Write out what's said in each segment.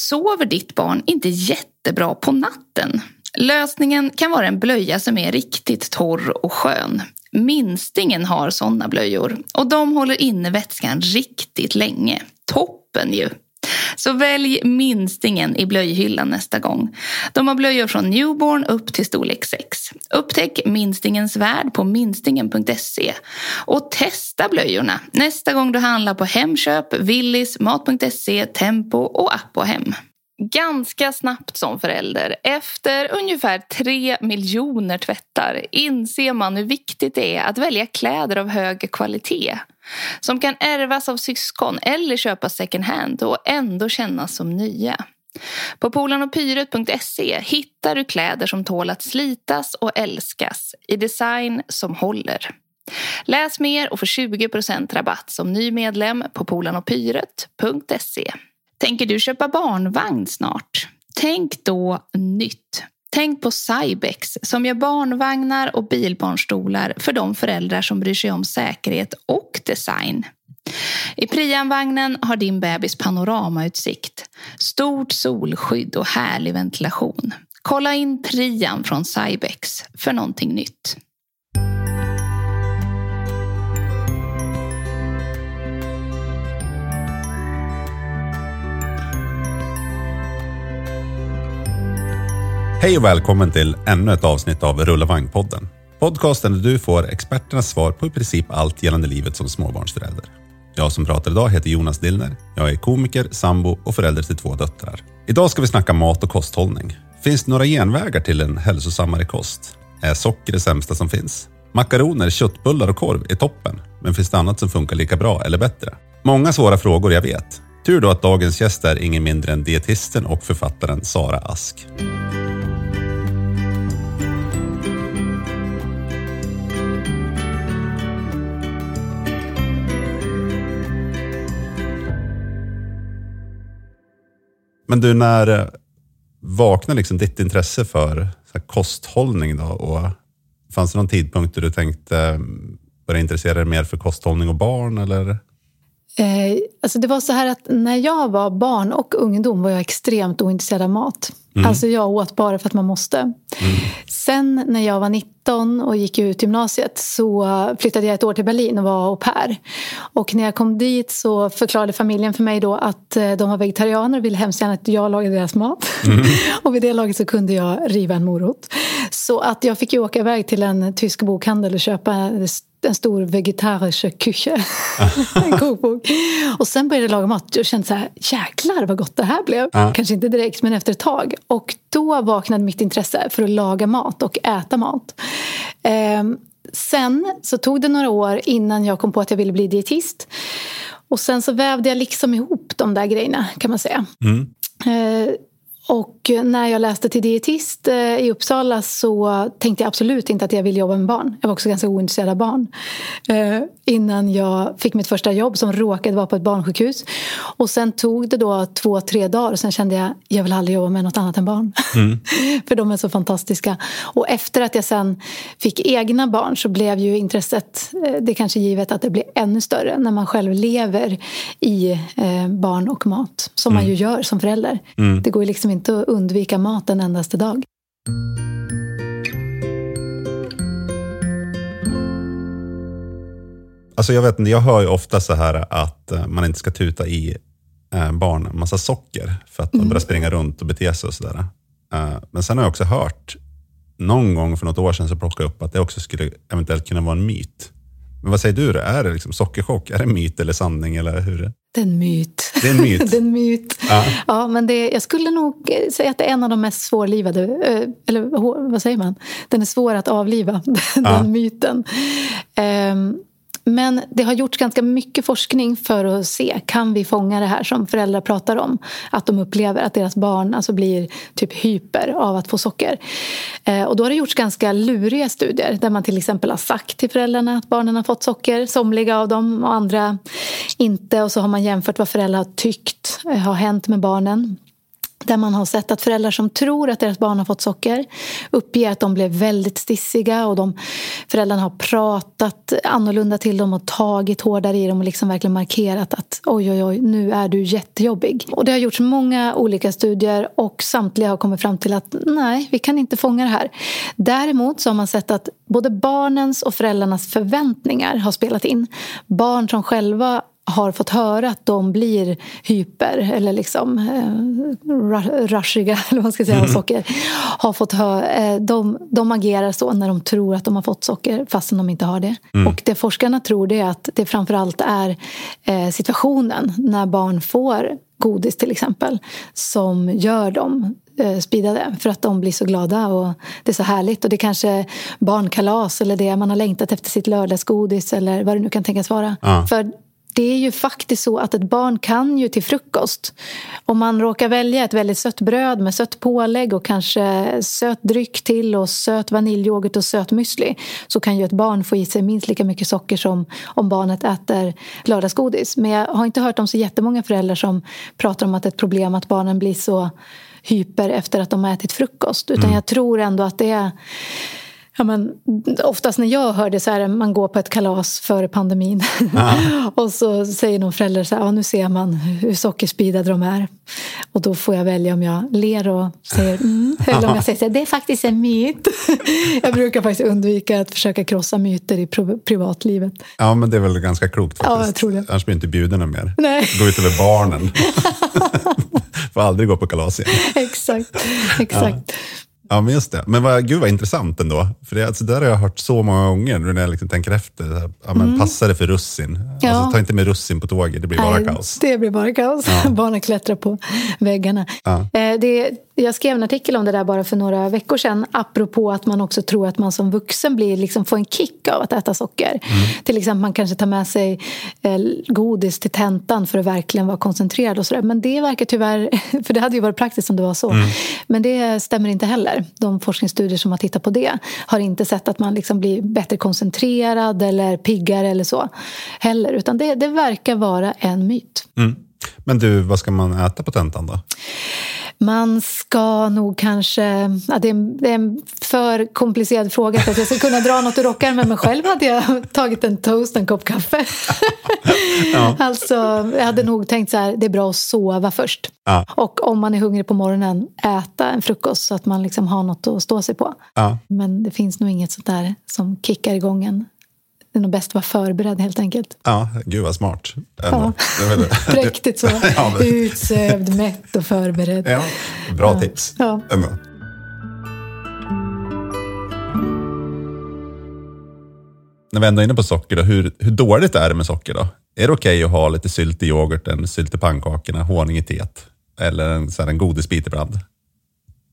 Sover ditt barn inte jättebra på natten? Lösningen kan vara en blöja som är riktigt torr och skön. Minstingen har sådana blöjor och de håller inne vätskan riktigt länge. Toppen ju! Så välj minstingen i blöjhyllan nästa gång. De har blöjor från newborn upp till storlek 6. Upptäck minstingens värld på minstingen.se och testa blöjorna nästa gång du handlar på Hemköp, Willys, Mat.se, Tempo och App och Hem. Ganska snabbt som förälder, efter ungefär tre miljoner tvättar inser man hur viktigt det är att välja kläder av hög kvalitet som kan ärvas av syskon eller köpas second hand och ändå kännas som nya. På polanopyret.se hittar du kläder som tål att slitas och älskas i design som håller. Läs mer och få 20% rabatt som ny medlem på polanopyret.se. Tänker du köpa barnvagn snart? Tänk då nytt. Tänk på Cybex som gör barnvagnar och bilbarnstolar för de föräldrar som bryr sig om säkerhet och design. I Prianvagnen har din bebis panoramautsikt, stort solskydd och härlig ventilation. Kolla in Prian från Cybex för någonting nytt. Hej och välkommen till ännu ett avsnitt av Rulla Vagn-podden. Podcasten där du får experternas svar på i princip allt gällande livet som småbarnsförälder. Jag som pratar idag heter Jonas Dillner. Jag är komiker, sambo och förälder till två döttrar. Idag ska vi snacka mat och kosthållning. Finns det några genvägar till en hälsosammare kost? Är socker det sämsta som finns? Makaroner, köttbullar och korv är toppen, men finns det annat som funkar lika bra eller bättre? Många svåra frågor, jag vet. Tur då att dagens gäst är ingen mindre än dietisten och författaren Sara Ask. Men du, när eh, vaknade liksom ditt intresse för kosthållning då? Och fanns det någon tidpunkt då du tänkte eh, börja intressera dig mer för kosthållning och barn? Eller? Eh, alltså det var så här att när jag var barn och ungdom var jag extremt ointresserad av mat. Mm. Alltså jag åt bara för att man måste. Mm. Sen när jag var 19 och gick ut gymnasiet så flyttade jag ett år till Berlin och var au pair. Och när jag kom dit så förklarade familjen för mig då att eh, de var vegetarianer och ville hemskt gärna att jag lagade deras mat. Mm. och vid det laget så kunde jag riva en morot. Så att jag fick ju åka iväg till en tysk bokhandel och köpa en stor vegetarisk küche. en kokbok. Och sen började jag laga mat och kände så här, jäklar vad gott det här blev. Ja. Kanske inte direkt men efter ett tag. Och då vaknade mitt intresse för att laga mat och äta mat. Ehm, sen så tog det några år innan jag kom på att jag ville bli dietist. Och sen så vävde jag liksom ihop de där grejerna kan man säga. Mm. Ehm, och när jag läste till dietist eh, i Uppsala så tänkte jag absolut inte att jag ville jobba med barn. Jag var också ganska ointresserad av barn. Eh, innan jag fick mitt första jobb som råkade vara på ett barnsjukhus. Och sen tog det då två, tre dagar och sen kände jag jag vill aldrig jobba med något annat än barn. Mm. För de är så fantastiska. Och efter att jag sen fick egna barn så blev ju intresset, eh, det är kanske givet att det blir ännu större när man själv lever i barn och mat. Som mm. man ju gör som förälder. Mm. Det går ju liksom inte inte att undvika mat en endaste dag. Alltså jag, vet, jag hör ju ofta så här att eh, man inte ska tuta i eh, barn massa socker för att de börjar springa runt och bete sig och sådär. Eh, men sen har jag också hört, någon gång för något år sedan så plockade jag upp att det också skulle eventuellt kunna vara en myt. Men vad säger du? Är det liksom sockerchock? Är det myt eller sanning? Eller hur? Det är en myt. Det är en myt. det är en myt. Ja. Ja, men det, jag skulle nog säga att det är en av de mest svårlivade, eh, eller vad säger man? Den är svår att avliva, den Ja. myten. Ehm, men det har gjorts ganska mycket forskning för att se, kan vi fånga det här som föräldrar pratar om? Att de upplever att deras barn alltså blir typ hyper av att få socker. Eh, och då har det gjorts ganska luriga studier där man till exempel har sagt till föräldrarna att barnen har fått socker, somliga av dem och andra inte. Och så har man jämfört vad föräldrar har tyckt eh, har hänt med barnen. Där man har sett att föräldrar som tror att deras barn har fått socker uppger att de blev väldigt stissiga och de, föräldrarna har pratat annorlunda till dem och tagit hårdare i dem och liksom verkligen markerat att oj, oj, oj, nu är du jättejobbig. Och det har gjorts många olika studier och samtliga har kommit fram till att nej, vi kan inte fånga det här. Däremot så har man sett att både barnens och föräldrarnas förväntningar har spelat in. Barn som själva har fått höra att de blir hyper eller liksom eh, ru- rushiga eller vad ska säga, av socker. Har fått hö- eh, de, de agerar så när de tror att de har fått socker fastän de inte har det. Och det forskarna tror det är att det framförallt är eh, situationen när barn får godis till exempel som gör dem eh, speedade för att de blir så glada och det är så härligt. Och det är kanske barnkalas eller det man har längtat efter sitt lördagsgodis eller vad det nu kan tänkas vara. Ja. För det är ju faktiskt så att ett barn kan ju till frukost om man råkar välja ett väldigt sött bröd med sött pålägg och kanske söt dryck till och söt vaniljyoghurt och söt müsli så kan ju ett barn få i sig minst lika mycket socker som om barnet äter lördagsgodis. Men jag har inte hört om så jättemånga föräldrar som pratar om att det är ett problem att barnen blir så hyper efter att de har ätit frukost. Utan jag tror ändå att det är Ja, men, oftast när jag hör det så är det man går på ett kalas före pandemin och så säger någon förälder så här, ja, nu ser man hur sockerspeedade de är. Och då får jag välja om jag ler och säger mm, eller om jag säger så här, det är faktiskt en myt. jag brukar faktiskt undvika att försöka krossa myter i privatlivet. Ja, men det är väl ganska klokt faktiskt. Ja, jag tror det. Annars blir inte bjudna mer. Nej. Gå ut över barnen. Får aldrig gå på kalas igen. exakt, exakt. Ja, men just det. Men vad, gud vad intressant ändå. För det, alltså, där har jag hört så många gånger när jag liksom tänker efter. Här, ja, men Passa det för russin. Mm. Ja. Alltså, ta inte med russin på tåget, det blir bara Nej, kaos. Det blir bara kaos. Barnen klättrar på väggarna. Ja. Eh, Det, jag skrev en artikel om det där bara för några veckor sedan apropå att man också tror att man som vuxen blir, liksom, får en kick av att äta socker. Till exempel man kanske tar med sig eh, godis till tentan för att verkligen vara koncentrerad. och så där. Men det verkar tyvärr, för det hade ju varit praktiskt om det var så. Men det stämmer inte heller. De forskningsstudier som har tittat på det har inte sett att man liksom blir bättre koncentrerad eller piggare eller så heller. Utan det, det verkar vara en myt. Mm. Men du, vad ska man äta på tentan då? Man ska nog kanske... Ja, det, är en, det är en för komplicerad fråga för att jag ska kunna dra något ur rockärmen men själv hade jag tagit en toast och en kopp kaffe. Alltså, jag hade nog tänkt så här, det är bra att sova först. Ja. Och om man är hungrig på morgonen, äta en frukost så att man liksom har något att stå sig på. Ja. Men det finns nog inget sånt där som kickar igång en. Det är nog bäst att vara förberedd helt enkelt. Ja, gud vad smart. Ändå. Ja. Präktigt så. Ja, men- Utsövd, mätt och förberedd. Ja, bra tips. Ja. Ändå. När vi ändå är inne på socker, då, hur, hur dåligt är det med socker? då? Är det okej att ha lite sylt i yoghurten, sylt i pannkakorna, honung i teet eller en, så här, en godisbit ibland?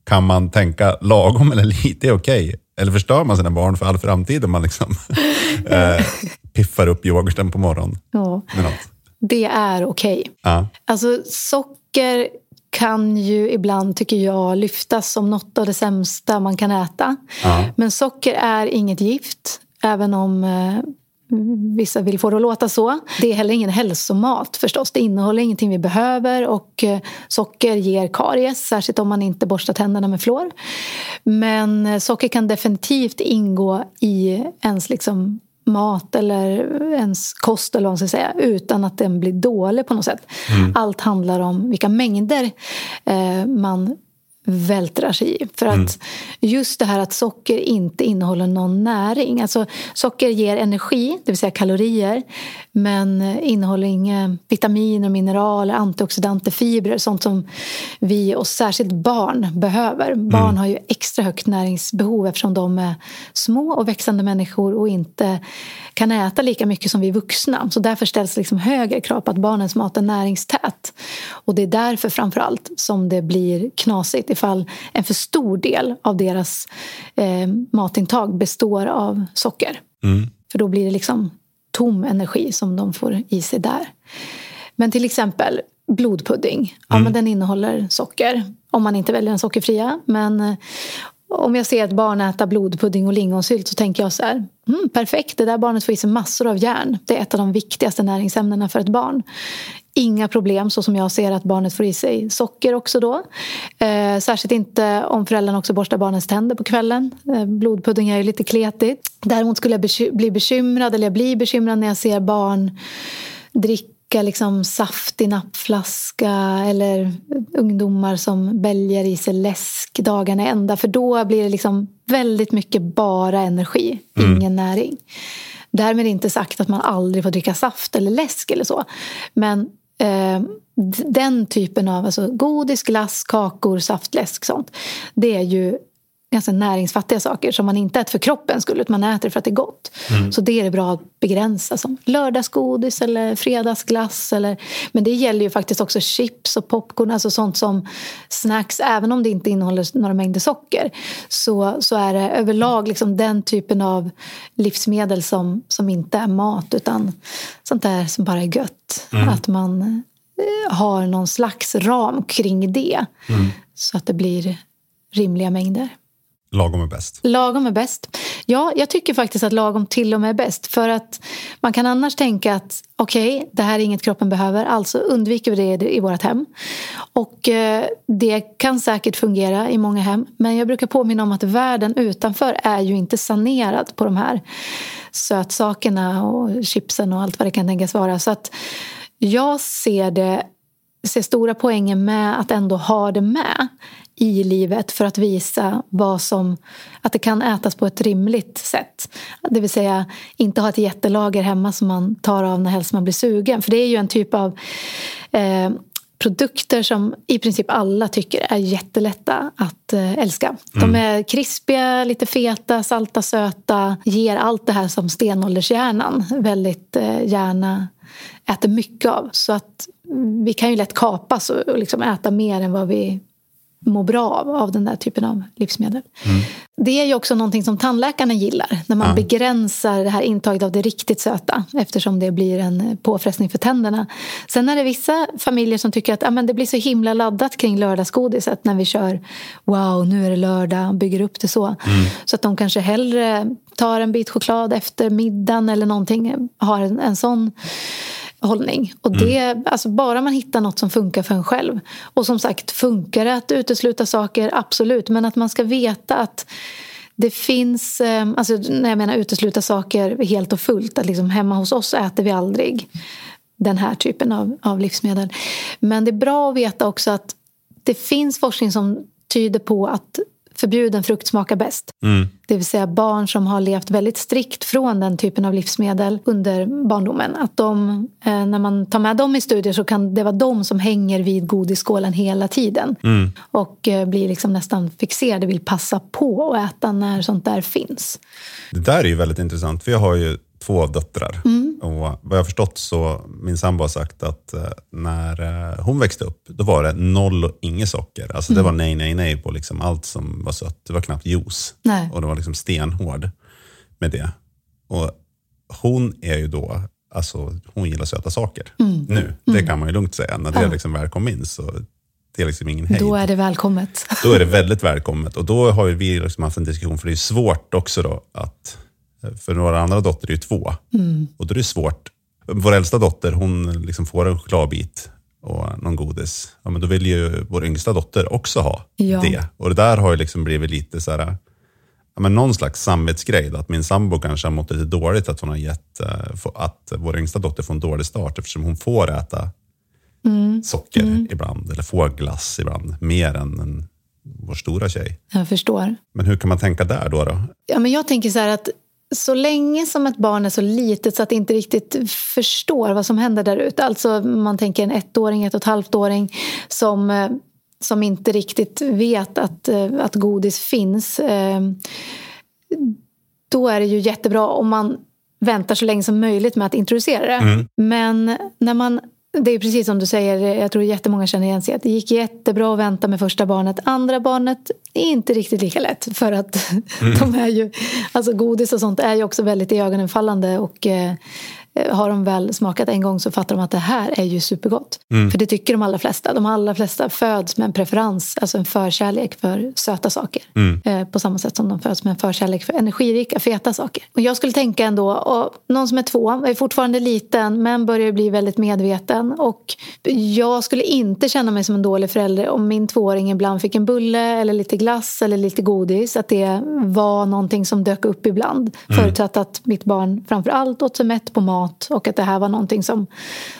Kan man tänka lagom eller lite är okej? Eller förstör man sina barn för all framtid om man liksom, eh, piffar upp yoghurten på morgonen? Ja. Det är okej. Ja. Alltså socker kan ju ibland, tycker jag, lyftas som något av det sämsta man kan äta. Ja. Men socker är inget gift, även om eh, vissa vill få det att låta så. Det är heller ingen hälsomat förstås. Det innehåller ingenting vi behöver och eh, socker ger karies, särskilt om man inte borstar tänderna med fluor. Men eh, socker kan definitivt ingå i ens liksom mat eller ens kost eller vad man ska säga utan att den blir dålig på något sätt. Allt handlar om vilka mängder eh, man vältrar sig i. För att mm. just det här att socker inte innehåller någon näring. Alltså socker ger energi, det vill säga kalorier men innehåller inga vitaminer, mineraler, antioxidanter, fibrer sånt som vi och särskilt barn behöver. Barn mm. har ju extra högt näringsbehov eftersom de är små och växande människor och inte kan äta lika mycket som vi vuxna. Så därför ställs liksom högre krav på att barnens mat är näringstät. Och det är därför framför allt som det blir knasigt ifall en för stor del av deras eh, matintag består av socker. Mm. För då blir det liksom tom energi som de får i sig där. Men till exempel blodpudding. Ja, mm. men den innehåller socker. Om man inte väljer den sockerfria. Men eh, om jag ser ett barn äta blodpudding och lingonsylt så tänker jag så här. Mm, perfekt, det där barnet får i sig massor av järn. Det är ett av de viktigaste näringsämnena för ett barn. Inga problem så som jag ser att barnet får i sig socker också då. Eh, särskilt inte om föräldrarna också borstar barnens tänder på kvällen. Eh, blodpudding är ju lite kletigt. Däremot skulle jag beky bli bekymrad, eller jag blir bekymrad när jag ser barn dricka liksom saft i nappflaska eller ungdomar som bälgar i sig läsk dagarna ända. För då blir det liksom väldigt mycket bara energi, mm. ingen näring. Därmed inte sagt att man aldrig får dricka saft eller läsk eller så. Men eh, den typen av alltså godis, glass, kakor, saftläsk sånt. Det är ju ganska näringsfattiga saker som man inte äter för kroppen skull utan man äter för att det är gott. Mm. Så det är det bra att begränsa som lördagsgodis eller fredagsglass. Eller, men det gäller ju faktiskt också chips och popcorn, alltså sånt som snacks. Även om det inte innehåller några mängder socker så, så är det överlag liksom den typen av livsmedel som, som inte är mat utan sånt där som bara är gött. Mm. Att man eh, har någon slags ram kring det mm. så att det blir rimliga mängder. Lagom är bäst. Lagom är bäst. Ja, jag tycker faktiskt att lagom till och med är bäst. För att man kan annars tänka att okej, okay, det här är inget kroppen behöver, alltså undviker vi det i vårt hem. Och eh, det kan säkert fungera i många hem. Men jag brukar påminna om att världen utanför är ju inte sanerad på de här sötsakerna och chipsen och allt vad det kan tänkas vara. Så att jag ser det ser stora poängen med att ändå ha det med i livet för att visa vad som, att det kan ätas på ett rimligt sätt. Det vill säga inte ha ett jättelager hemma som man tar av när helst man blir sugen. För det är ju en typ av eh, produkter som i princip alla tycker är jättelätta att eh, älska. De mm. är krispiga, lite feta, salta, söta. Ger allt det här som stenåldershjärnan väldigt eh, gärna äter mycket av. Så att vi kan ju lätt kapas och liksom äta mer än vad vi må bra av, av den där typen av livsmedel. Mm. Det är ju också någonting som tandläkarna gillar när man ja. begränsar det här intaget av det riktigt söta eftersom det blir en påfrestning för tänderna. Sen är det vissa familjer som tycker att ja, men det blir så himla laddat kring lördagsgodiset när vi kör wow, nu är det lördag och bygger upp det så. Mm. Så att de kanske hellre tar en bit choklad efter middagen eller någonting, har en, en sån hållning. Och det, mm. alltså bara man hittar något som funkar för en själv. Och som sagt, funkar det att utesluta saker? Absolut. Men att man ska veta att det finns, eh, alltså när jag menar utesluta saker helt och fullt, att liksom hemma hos oss äter vi aldrig den här typen av, av livsmedel. Men det är bra att veta också att det finns forskning som tyder på att förbjuden frukt smakar bäst. Mm. Det vill säga barn som har levt väldigt strikt från den typen av livsmedel under barndomen. Att de, eh, när man tar med dem i studier så kan det vara de som hänger vid godisskålen hela tiden. Mm. Och eh, blir liksom nästan fixerade, vill passa på att äta när sånt där finns. Det där är ju väldigt intressant, för jag har ju två döttrar. Mm. Och vad jag har förstått så min sambo har sagt att eh, när eh, hon växte upp, då var det noll och inget socker. Alltså mm. Det var nej, nej, nej på liksom allt som var sött. Det var knappt juice. Nej. Och det var liksom stenhård med det. Och hon är ju då, alltså hon gillar söta saker mm. nu. Det mm. kan man ju lugnt säga. När det ja. liksom väl kom in så det är liksom ingen hejd. Då är det välkommet. Då är det väldigt välkommet. Och då har vi liksom haft en diskussion, för det är svårt också då att för några andra dotter är ju två. Mm. Och då är det svårt. Vår äldsta dotter hon liksom får en chokladbit och någon godis. Ja, men då vill ju vår yngsta dotter också ha ja. det. Och det där har ju liksom blivit lite så här, ja, men någon slags samvetsgrej. Att min sambo kanske har mått lite dåligt att hon har gett eh, att vår yngsta dotter får en dålig start eftersom hon får äta mm. socker mm. ibland eller får glass ibland mer än en vår stora tjej. Jag förstår. Men hur kan man tänka där då? då? Ja, men jag tänker så här att så länge som ett barn är så litet så att det inte riktigt förstår vad som händer där ute. Alltså man tänker en ettåring, ett och ett halvt-åring som, eh, som inte riktigt vet att, eh, att godis finns. Eh, då är det ju jättebra om man väntar så länge som möjligt med att introducera det. Mm. Men när man det är precis som du säger, jag tror jättemånga känner igen sig. Att det gick jättebra att vänta med första barnet. Andra barnet är inte riktigt lika lätt. För att mm. de är ju, alltså godis och sånt är ju också väldigt iögonenfallande. Och Eh, har de väl smakat en gång så fattar de att det här är ju supergott. Mm. För det tycker de allra flesta. De allra flesta föds med en preferens, alltså en förkärlek för söta saker. Mm. Eh, på samma sätt som de föds med en förkärlek för energirika, feta saker. Och jag skulle tänka ändå, och någon som är två, är fortfarande liten men börjar bli väldigt medveten. Och jag skulle inte känna mig som en dålig förälder om min tvååring ibland fick en bulle eller lite glass eller lite godis. Att det var någonting som dök upp ibland. Mm. Förutsatt att mitt barn framför allt åt sig mätt på mat mat och att det här var någonting som,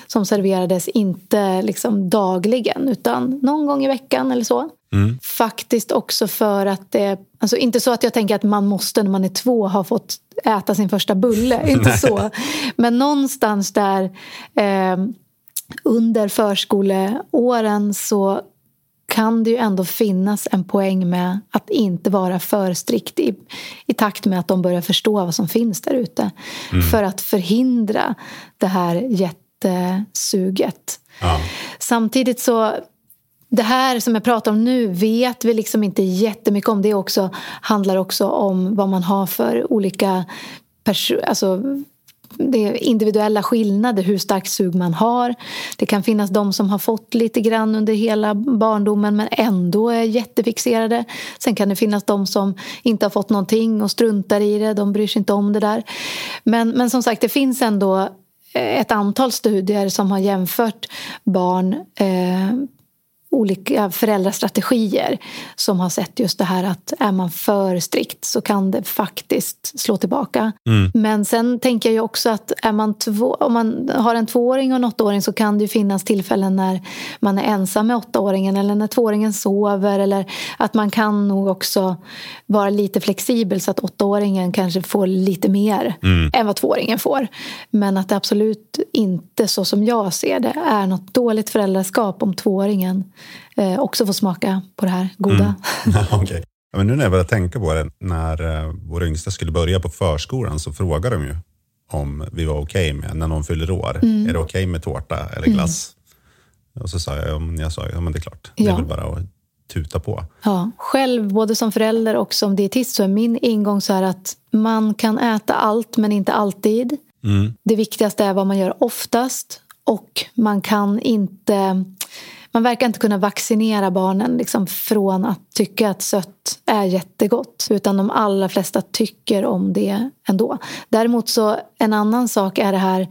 som serverades inte liksom dagligen utan någon gång i veckan eller så. Mm. Faktiskt också för att det... Alltså inte så att jag tänker att man måste när man är två ha fått äta sin första bulle. inte så. Men någonstans där eh, under förskoleåren så kan det ju ändå finnas en poäng med att inte vara för strikt i, i takt med att de börjar förstå vad som finns där ute. Mm. För att förhindra det här jättesuget. Ja. Samtidigt så det här som jag pratar om nu vet vi liksom inte jättemycket om. Det också, handlar också om vad man har för olika alltså det är individuella skillnader hur starkt sug man har. Det kan finnas de som har fått lite grann under hela barndomen men ändå är jättefixerade. Sen kan det finnas de som inte har fått någonting och struntar i det. De bryr sig inte om det där. Men, men som sagt, det finns ändå eh, ett antal studier som har jämfört barn eh, olika föräldrastrategier som har sett just det här att är man för strikt så kan det faktiskt slå tillbaka. Mm. Men sen tänker jag också att är man två, om man har en tvååring och en åttaåring så kan det finnas tillfällen när man är ensam med åttaåringen eller när tvååringen sover eller att man kan nog också vara lite flexibel så att åttaåringen kanske får lite mer mm. än vad tvååringen får. Men att det absolut inte så som jag ser det är något dåligt föräldraskap om tvååringen eh, också få smaka på det här goda. Mm. okay. ja, men nu när jag börjar tänka på det, när eh, vår yngsta skulle börja på förskolan så frågade de ju om vi var okej okay med, när någon fyller år, mm. är det okej okay med tårta eller mm. glass? Mm. Och så sa jag, ja, jag sa, ja men det är klart, ja. det är väl bara att tuta på. Ja. Själv, både som förälder och som dietist, så är min ingång så här att man kan äta allt men inte alltid. Mm. Det viktigaste är vad man gör oftast och man kan inte man verkar inte kunna vaccinera barnen liksom från att tycka att sött är jättegott. Utan de allra flesta tycker om det ändå. Däremot så en annan sak är det här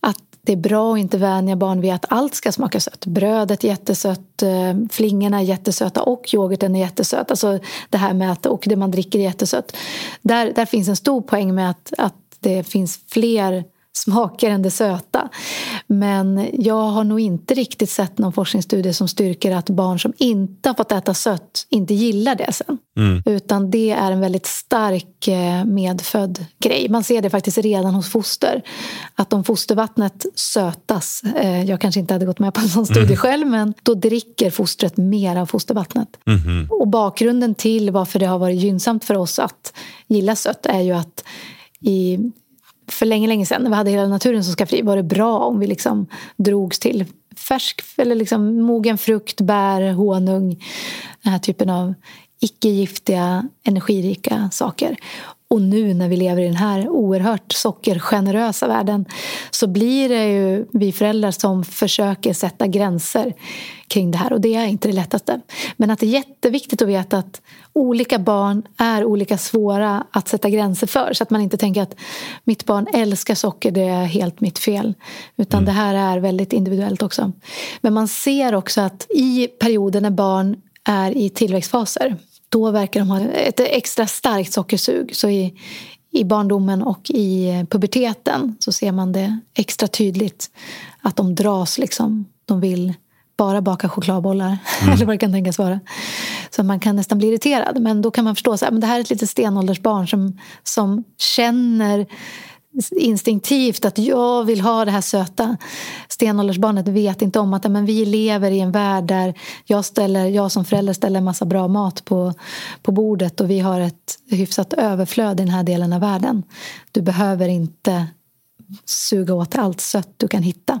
att det är bra att inte vänja barn vid att allt ska smaka sött. Brödet är jättesött, eh, flingorna är jättesöta och yoghurten är jättesöt. Alltså det här med att, och det man dricker är jättesött. Där, där finns en stor poäng med att, att det finns fler smaker än det söta. Men jag har nog inte riktigt sett någon forskningsstudie som styrker att barn som inte har fått äta sött inte gillar det sen. Mm. Utan det är en väldigt stark eh, medfödd grej. Man ser det faktiskt redan hos foster. Att om fostervattnet sötas, eh, jag kanske inte hade gått med på en sån studie mm. själv, men då dricker fostret mer av fostervattnet. Mm. Och bakgrunden till varför det har varit gynnsamt för oss att gilla sött är ju att i för länge, länge sedan när vi hade hela naturen som skafferi var det bra om vi liksom drogs till färsk eller liksom mogen frukt, bär, honung. Den här typen av icke-giftiga, energirika saker. Och nu när vi lever i den här oerhört sockergenerösa världen så blir det ju vi föräldrar som försöker sätta gränser kring det här och det är inte det lättaste. Men att det är jätteviktigt att veta att olika barn är olika svåra att sätta gränser för så att man inte tänker att mitt barn älskar socker, det är helt mitt fel. Utan mm. det här är väldigt individuellt också. Men man ser också att i perioder när barn är i tillväxtfaser då verkar de ha ett extra starkt sockersug. Så i, i barndomen och i eh, puberteten så ser man det extra tydligt att de dras liksom. De vill bara baka chokladbollar, mm. eller vad det kan tänkas vara. Så man kan nästan bli irriterad. Men då kan man förstå att det här är ett litet stenåldersbarn som, som känner instinktivt att jag vill ha det här söta. Stenåldersbarnet vet inte om att men vi lever i en värld där jag, ställer, jag som förälder ställer en massa bra mat på, på bordet och vi har ett hyfsat överflöd i den här delen av världen. Du behöver inte suga åt allt sött du kan hitta.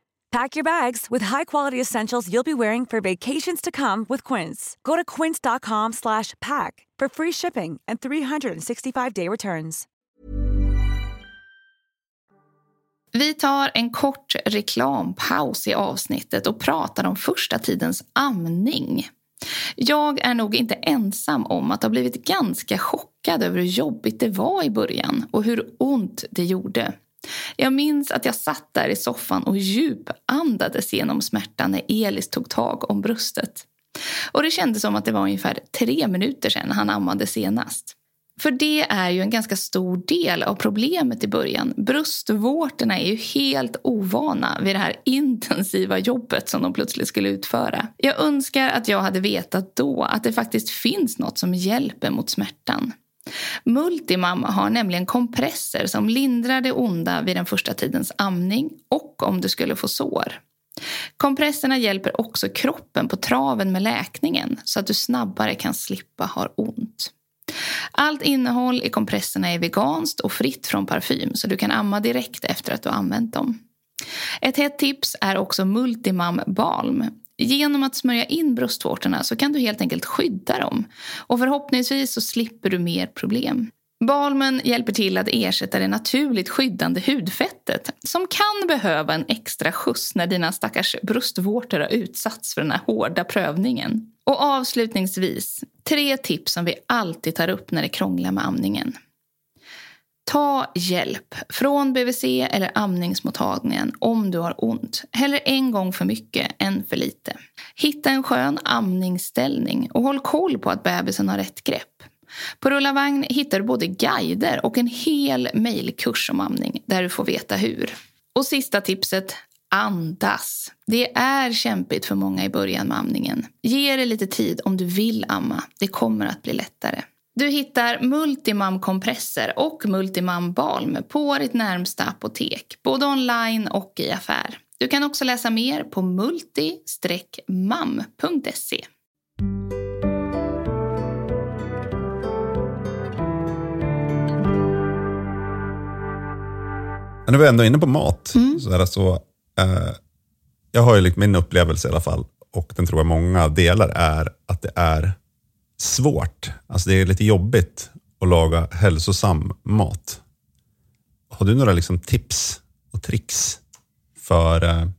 Pack your bags with high-quality essentials you'll be wearing for vacations to come with Quince. Go to quince.com slash pack for free shipping and 365-day returns. Vi tar en kort reklampaus i avsnittet och pratar om första tidens amning. Jag är nog inte ensam om att ha blivit ganska chockad över hur jobbigt det var i början och hur ont det gjorde. Jag minns att jag satt där i soffan och djupandades genom smärtan när Elis tog tag om bröstet. Och det kändes som att det var ungefär tre minuter sedan han ammade senast. För det är ju en ganska stor del av problemet i början. Bröstvårtorna är ju helt ovana vid det här intensiva jobbet som de plötsligt skulle utföra. Jag önskar att jag hade vetat då att det faktiskt finns något som hjälper mot smärtan. Multimam har nämligen kompresser som lindrar det onda vid den första tidens amning och om du skulle få sår. Kompresserna hjälper också kroppen på traven med läkningen så att du snabbare kan slippa ha ont. Allt innehåll i kompresserna är veganskt och fritt från parfym så du kan amma direkt efter att du använt dem. Ett hett tips är också Multimam Balm. Genom att smörja in bröstvårtorna så kan du helt enkelt skydda dem och förhoppningsvis så slipper du mer problem. Balmen hjälper till att ersätta det naturligt skyddande hudfettet som kan behöva en extra skjuts när dina stackars bröstvårtor har utsatts för den här hårda prövningen. Och avslutningsvis, tre tips som vi alltid tar upp när det krånglar med amningen. Ta hjälp från BVC eller amningsmottagningen om du har ont. Hellre en gång för mycket än för lite. Hitta en skön amningsställning och håll koll på att bebisen har rätt grepp. På Rulla Vagn hittar du både guider och en hel mejlkurs om amning där du får veta hur. Och sista tipset, andas. Det är kämpigt för många i början med amningen. Ge det lite tid om du vill amma. Det kommer att bli lättare. Du hittar Multimam kompresser och Multimam balm på ditt närmsta apotek, både online och i affär. Du kan också läsa mer på multi-mam.se. Men nu är vi ändå inne på mat. Mm. Så är så, eh, jag har ju liksom min upplevelse i alla fall, och den tror jag många delar, är att det är svårt. Alltså det är lite jobbigt att laga hälsosam mat. Har du några liksom tips och tricks för, eh,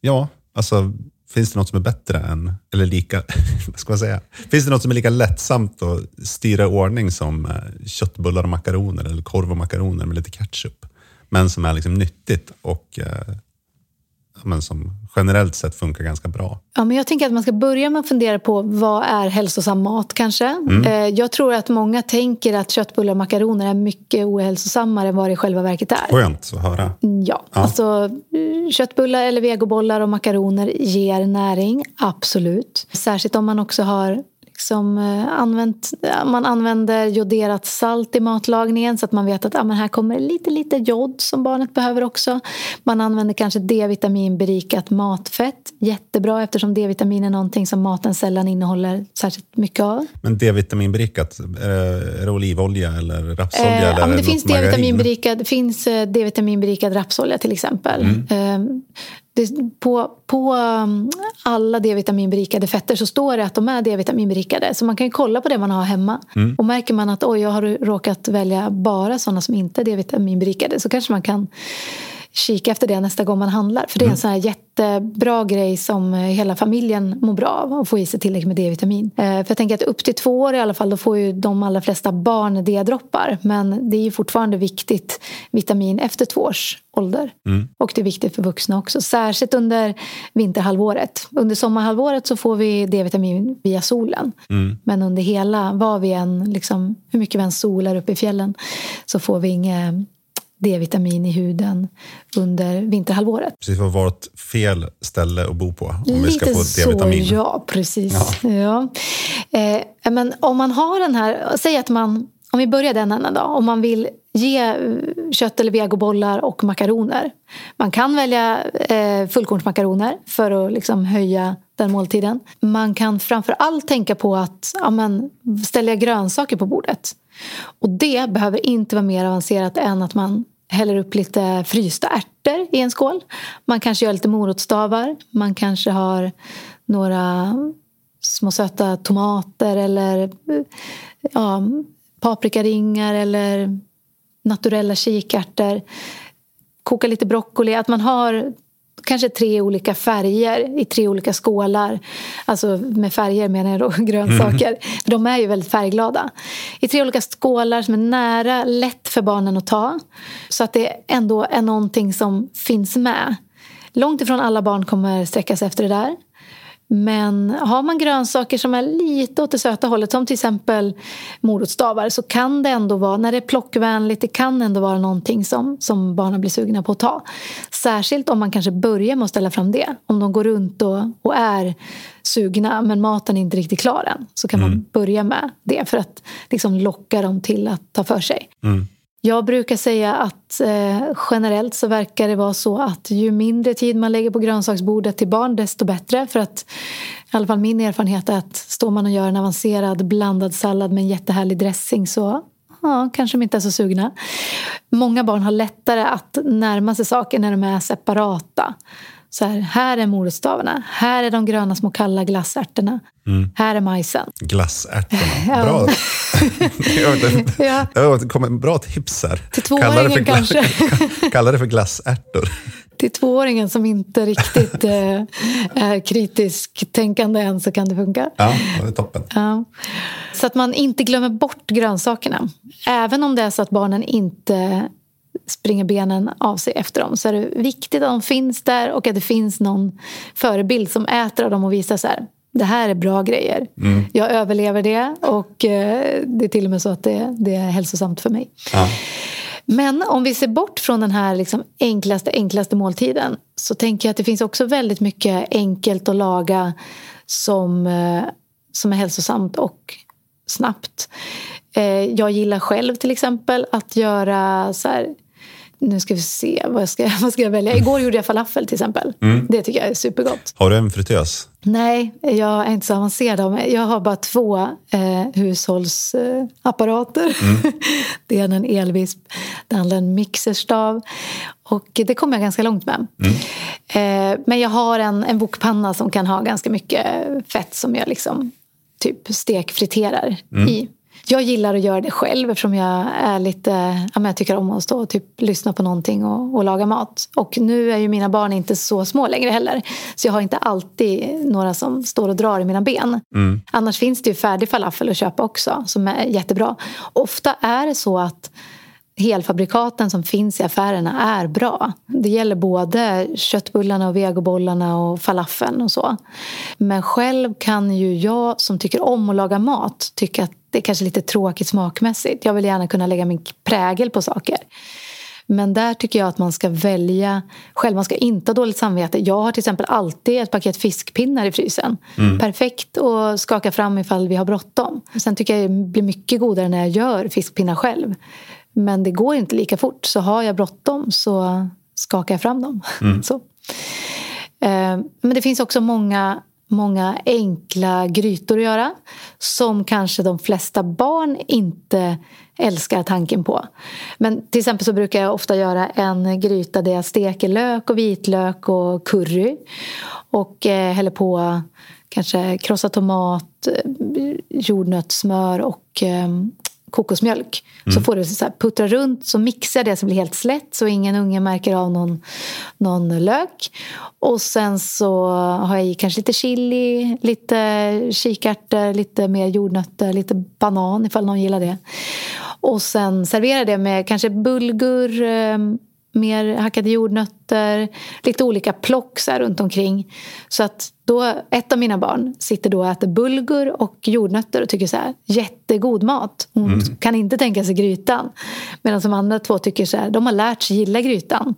ja, alltså finns det något som är bättre än, eller lika, vad ska man säga? Finns det något som är lika lättsamt att styra i ordning som eh, köttbullar och makaroner eller korv och makaroner med lite ketchup? Men som är liksom nyttigt och eh, men som generellt sett funkar ganska bra. Ja, men jag tänker att man ska börja med att fundera på vad är hälsosam mat kanske. Mm. Eh, jag tror att många tänker att köttbullar och makaroner är mycket ohälsosammare än vad det i själva verket är. Skönt att höra. Ja, ja. alltså köttbullar eller vegobollar och makaroner ger näring, absolut. Särskilt om man också har liksom, eh, använt, man använder joderat salt i matlagningen så att man vet att ah, men här kommer lite, lite jod som barnet behöver också. Man använder kanske D-vitaminberikat matfett. Jättebra eftersom D-vitamin är någonting som maten sällan innehåller särskilt mycket av. Men D-vitaminberikat, är det olivolja eller rapsolja? Eh, eller ja, men det, finns? D-vitaminberikad, det finns eh, D-vitaminberikad rapsolja till exempel. Mm. Eh, det, på, på um, alla D-vitaminberikade fetter så står det att de är D-vitaminberikade. Så man kan ju kolla på det man har hemma. Mm. Och märker man att oj, jag har råkat välja bara sådana som inte är D-vitaminberikade så kanske man kan kika efter det nästa gång man handlar. För det är en sån här jättebra grej som eh, hela familjen mår bra av. Att få i sig tillräckligt med D-vitamin. Eh, För jag tänker att upp till två år i alla fall då får ju de allra flesta barn D-droppar. Men det är ju fortfarande viktigt vitamin efter två års ålder. Och det är viktigt för vuxna också. Särskilt under vinterhalvåret. Under sommarhalvåret så får vi D-vitamin via solen. Men under hela, vad vi än, liksom, hur mycket vi än solar uppe i fjällen så får vi inget D-vitamin i huden under vinterhalvåret. Precis, vi har valt fel ställe att bo på om vi ska Lite få så, D-vitamin. ja. Precis. Ja. Eh, men om man har den här... Säg att man... Om vi börjar den änden då. Om man vill ge eh, kött eller vegobollar och makaroner. Man kan välja eh, fullkornsmakaroner för att liksom höja den måltiden. Man kan framför allt tänka på att ja, men, ställa grönsaker på bordet. Och det behöver inte vara mer avancerat än att man häller upp lite frysta ärtor i en skål. Man kanske gör lite morotsstavar. Man kanske har några små söta tomater eller ja, paprikaringar eller naturella kikärtor. Koka lite broccoli. Att man har kanske tre olika färger i tre olika skålar. Alltså med färger menar jag då grönsaker. För de är ju väldigt färgglada. I tre olika skålar som är nära, lätt för barnen att ta. Så att det ändå är någonting som finns med. Långt ifrån alla barn kommer sträcka sig efter det där. Men har man grönsaker som är lite åt det söta hållet som till exempel morotsstavar så kan det ändå vara, när det är plockvänligt, det kan ändå vara någonting som, som barnen blir sugna på att ta. Särskilt om man kanske börjar med att ställa fram det. Om de går runt och, och är sugna men maten är inte riktigt klar än så kan man börja med det för att liksom locka dem till att ta för sig. Jag brukar säga att eh, generellt så verkar det vara så att ju mindre tid man lägger på grönsaksbordet till barn desto bättre. För att i alla fall min erfarenhet är att står man och gör en avancerad blandad sallad med en jättehärlig dressing så ja, kanske de inte är så sugna. Många barn har lättare att närma sig saker när de är separata. Så här, här är morotsstavarna, här är de gröna små kalla glassärtorna, här är majsen. Glassärtorna. Bra. Ja. Det kom en bra tips här. Till Kalla tvååringen kanske. Kalla det för glassärtor. Till tvååringen som inte riktigt eh, är kritisk tänkande än så kan det funka. Ja, det är toppen. Ja. Så att man inte glömmer bort grönsakerna. Även om det är så att barnen inte springer benen av sig efter dem så är det viktigt att de finns där och att det finns någon förebild som äter av dem och visar så här det här är bra grejer. Jag överlever det och eh, det är till och med så att det, det är hälsosamt för mig. Ja. Men om vi ser bort från den här liksom enklaste, enklaste måltiden så tänker jag att det finns också väldigt mycket enkelt att laga som, eh, som är hälsosamt och snabbt. Eh, Jag gillar själv till exempel att göra så här nu ska vi se, vad ska, vad ska jag välja? Igår gjorde jag falafel till exempel. Det tycker jag är supergott. Har du en fritös? Nej, jag är inte så avancerad. av mig. Jag har bara två eh, hushållsapparater. det är en elvisp, det andra en mixerstav. Och det kommer jag ganska långt med. Eh, men jag har en, en wokpanna som kan ha ganska mycket fett som jag liksom typ stekfriterar i. Jag gillar att göra det själv eftersom jag är lite, ja, men jag tycker om att stå och typ lyssna på någonting och, och laga mat. Och nu är ju mina barn inte så små längre heller. Så jag har inte alltid några som står och drar i mina ben. Annars finns det ju färdig falafel att köpa också som är jättebra. Ofta är det så att helfabrikaten som finns i affärerna är bra. Det gäller både köttbullarna och vegobollarna och falafeln och så. Men själv kan ju jag som tycker om att laga mat tycka att det är kanske lite tråkigt smakmässigt. Jag vill gärna kunna lägga min prägel på saker. Men där tycker jag att man ska välja själv. Man ska inte ha dåligt samvete. Jag har till exempel alltid ett paket fiskpinnar i frysen. Mm. Perfekt att skaka fram ifall vi har bråttom. Sen tycker jag det blir mycket godare när jag gör fiskpinnar själv. Men det går inte lika fort. Så har jag bråttom så skakar jag fram dem. Mm. så. Eh, men det finns också många många enkla grytor att göra som kanske de flesta barn inte älskar tanken på. Men till exempel så brukar jag ofta göra en gryta där jag steker lök och vitlök och curry och eh, häller på kanske krossad tomat, eh, jordnötssmör och kokosmjölk. Mm. Så får du så här, puttra runt, så mixar det så blir helt slätt så ingen unge märker av någon, någon lök. Och sen så har jag i kanske lite chili, lite kikärtor, lite mer jordnötter, lite banan ifall någon gillar det. Och sen servera det med kanske bulgur, eh, mer hackade jordnötter, lite olika plock så runt omkring. Så att då, ett av mina barn sitter då och äter bulgur och jordnötter och tycker så här, jättegod mat. Hon mm. kan inte tänka sig grytan. Medan de andra två tycker så här, de har lärt sig gilla grytan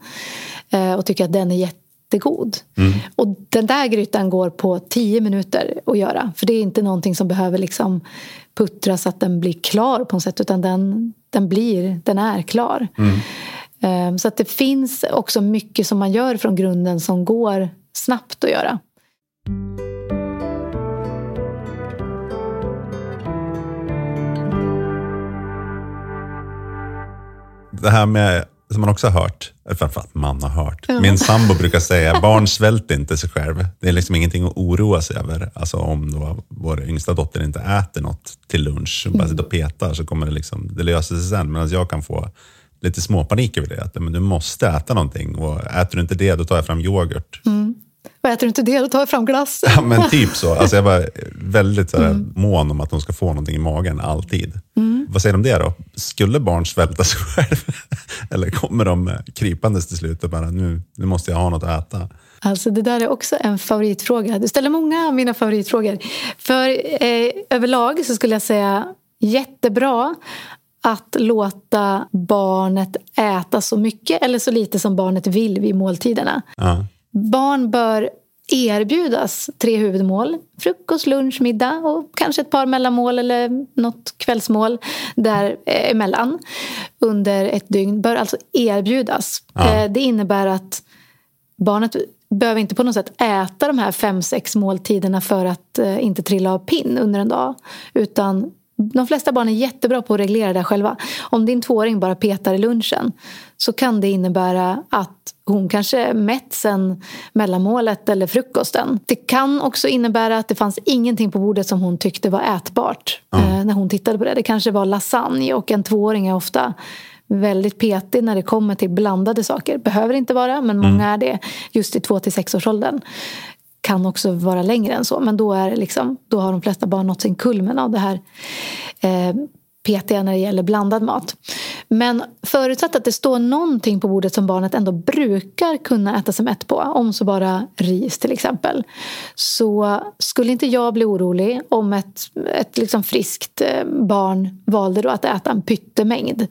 eh, och tycker att den är jättegod. Mm. Och den där grytan går på tio minuter att göra. För det är inte någonting som behöver liksom puttras så att den blir klar på något sätt. Utan den, den, blir, den är klar. Mm. Ehm, så att det finns också mycket som man gör från grunden som går snabbt att göra. Det här med, som man också har hört, framförallt man har hört. Min sambo brukar säga, barn svälter inte sig själv. Det är liksom ingenting att oroa sig över. Alltså om då vår yngsta dotter inte äter något till lunch, bara sitter och petar, så kommer det liksom, det löser sig sen. Medan jag kan få lite småpanik över det. Att men du måste äta någonting och äter du inte det, då tar jag fram yoghurt. Mm. Och äter du inte det, då tar jag fram glass. Ja, men typ så. Alltså jag var väldigt så mm. mån om att de ska få någonting i magen, alltid. Mm. Vad säger du om det då? Skulle barn svälta sig själv? Eller kommer de krypandes till slut och bara, nu, nu måste jag ha något att äta? Alltså det där är också en favoritfråga. Du ställer många av mina favoritfrågor. För eh, överlag så skulle jag säga jättebra att låta barnet äta så mycket eller så lite som barnet vill vid måltiderna. Ja. Barn bör erbjudas tre huvudmål. Frukost, lunch, middag och kanske ett par mellanmål eller något kvällsmål däremellan under ett dygn bör alltså erbjudas. Ja. Eh, det innebär att barnet behöver inte på något sätt äta de här fem, sex måltiderna för att eh, inte trilla av pinn under en dag. Utan de flesta barn är jättebra på att reglera det själva. Om din tvååring bara petar i lunchen så kan det innebära att hon kanske är mätt sen mellanmålet eller frukosten. Det kan också innebära att det fanns ingenting på bordet som hon tyckte var ätbart mm. när hon tittade på det. Det kanske var lasagne och en tvååring är ofta väldigt petig när det kommer till blandade saker. Behöver inte vara, men många mm. är det just i två till sexårsåldern kan också vara längre än så. Men då, är liksom, då har de flesta barn nått sin kulmen av det här eh, petiga när det gäller blandad mat. Men förutsatt att det står någonting på bordet som barnet ändå brukar kunna äta sig mätt på, om så bara ris till exempel, så skulle inte jag bli orolig om ett, ett liksom friskt eh, barn valde då att äta en pyttemängd.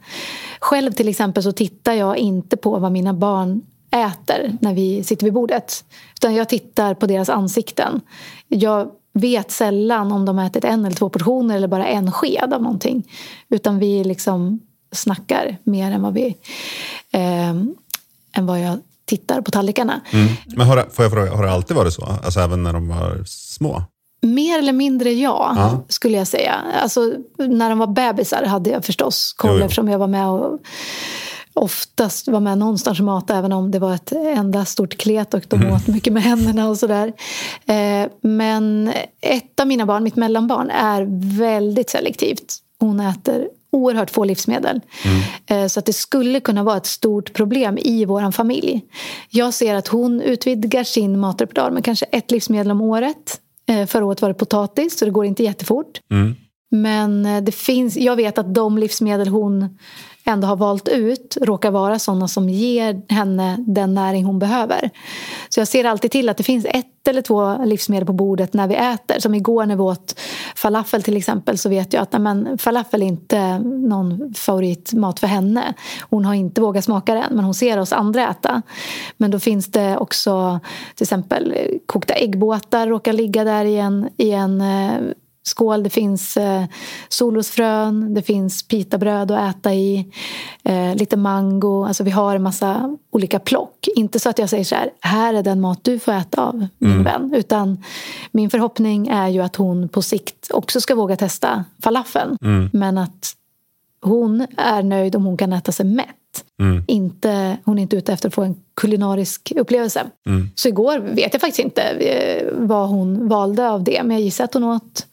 Själv till exempel så tittar jag inte på vad mina barn äter när vi sitter vid bordet. Utan jag tittar på deras ansikten. Jag vet sällan om de har ätit en eller två portioner eller bara en sked av någonting. Utan vi liksom snackar mer än vad, vi, eh, än vad jag tittar på tallrikarna. Mm. Men har, får jag fråga, har det alltid varit så? Alltså även när de var små? Mer eller mindre ja, ja, skulle jag säga. Alltså, när de var bebisar hade jag förstås koll eftersom jag var med och oftast var med någonstans och mata även om det var ett enda stort klet och de mm. åt mycket med händerna och sådär. Eh, men ett av mina barn, mitt mellanbarn, är väldigt selektivt. Hon äter oerhört få livsmedel. Mm. Eh, så att det skulle kunna vara ett stort problem i vår familj. Jag ser att hon utvidgar sin matrepertoar med kanske ett livsmedel om året. Eh, förra året var det potatis, så det går inte jättefort. Mm. Men eh, det finns, jag vet att de livsmedel hon ändå har valt ut råkar vara sådana som ger henne den näring hon behöver. Så jag ser alltid till att det finns ett eller två livsmedel på bordet när vi äter. Som igår när vi åt falafel till exempel så vet jag att men, falafel är inte någon favoritmat för henne. Hon har inte vågat smaka den men hon ser oss andra äta. Men då finns det också till exempel kokta äggbåtar råkar ligga där i en, i en eh, skål. Det finns eh, solrosfrön, det finns pitabröd att äta i, eh, lite mango. Alltså vi har en massa olika plock. Inte så att jag säger så här, här är den mat du får äta av, min mm. vän. Utan min förhoppning är ju att hon på sikt också ska våga testa falafeln. Mm. Men att hon är nöjd om hon kan äta sig mätt. Mm. Inte, hon är inte ute efter att få en kulinarisk upplevelse. Mm. Så igår vet jag faktiskt inte eh, vad hon valde av det. Men jag gissar att hon åt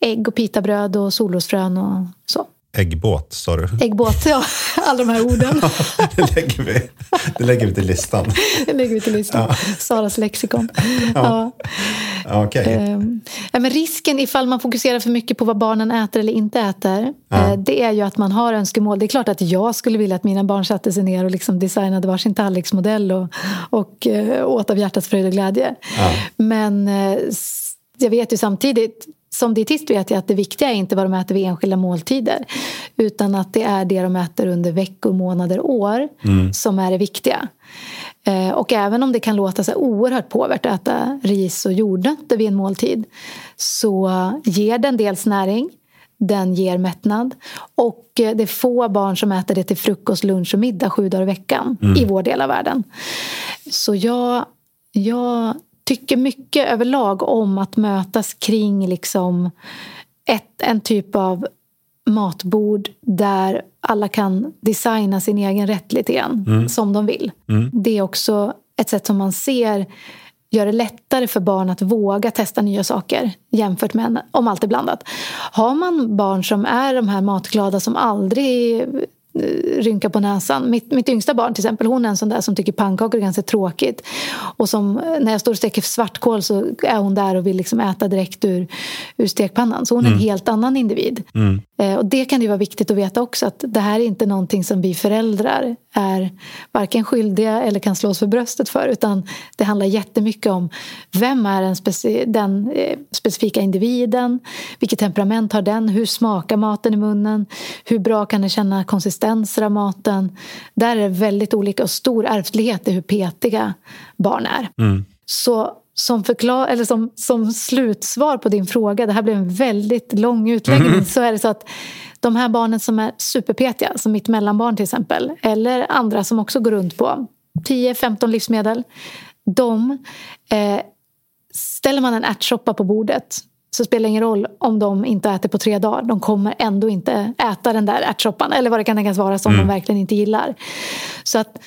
ägg och pitabröd och solrosfrön och så. Äggbåt, sa du? Äggbåt, ja. Alla de här orden. det, lägger vi, det lägger vi till listan. det lägger vi till listan. Ja. Saras lexikon. Ja. ja. Okay. Men risken ifall man fokuserar för mycket på vad barnen äter eller inte äter ja. Eh, det är ju att man har önskemål. Det är klart att jag skulle vilja att mina barn satte sig ner och liksom designade varsin tallriksmodell och, och uh, åt av hjärtats fröjd och glädje. Men uh, jag vet ju samtidigt som dietist vet jag att det viktiga är inte vad de äter vid enskilda måltider utan att det är det de äter under veckor, månader, år mm. som är det viktiga. Eh, och även om det kan låta så oerhört påvärt att äta ris och jordnötter vid en måltid så ger den dels näring, den ger mättnad och eh, det är få barn som äter det till frukost, lunch och middag sju dagar i veckan mm. i vår del av världen. Så jag, jag tycker mycket överlag om att mötas kring liksom ett, en typ av matbord där alla kan designa sin egen rätt lite grann, mm. som de vill. Mm. Det är också ett sätt som man ser gör det lättare för barn att våga testa nya saker jämfört med om allt är blandat. Har man barn som är de här matglada som aldrig rynka på näsan. Mitt, mitt yngsta barn till exempel, hon är en sån där som tycker pannkakor är ganska tråkigt. Och som, eh, när jag står och steker svartkål så är hon där och vill liksom äta direkt ur, ur stekpannan. Så hon är mm. en helt annan individ. Mm. Eh, och det kan ju vara viktigt att veta också att det här är inte någonting som vi föräldrar är varken skyldiga eller kan slås för bröstet för. Utan det handlar jättemycket om vem är den, speci den eh, specifika individen? Vilket temperament har den? Hur smakar maten i munnen? Hur bra kan den känna konsistenser av maten? Där är det väldigt olika och stor ärftlighet i hur petiga barn är. Mm. Så som, förklar eller som, som slutsvar på din fråga, det här blev en väldigt lång utläggning, mm. så är det så att de här barnen som är superpetiga, som mitt mellanbarn till exempel, eller andra som också går runt på 10-15 livsmedel, de eh, ställer man en ärtsoppa på bordet så spelar det ingen roll om de inte äter på tre dagar. De kommer ändå inte äta den där ärtsoppan eller vad det kan tänkas vara som mm. de verkligen inte gillar. Så att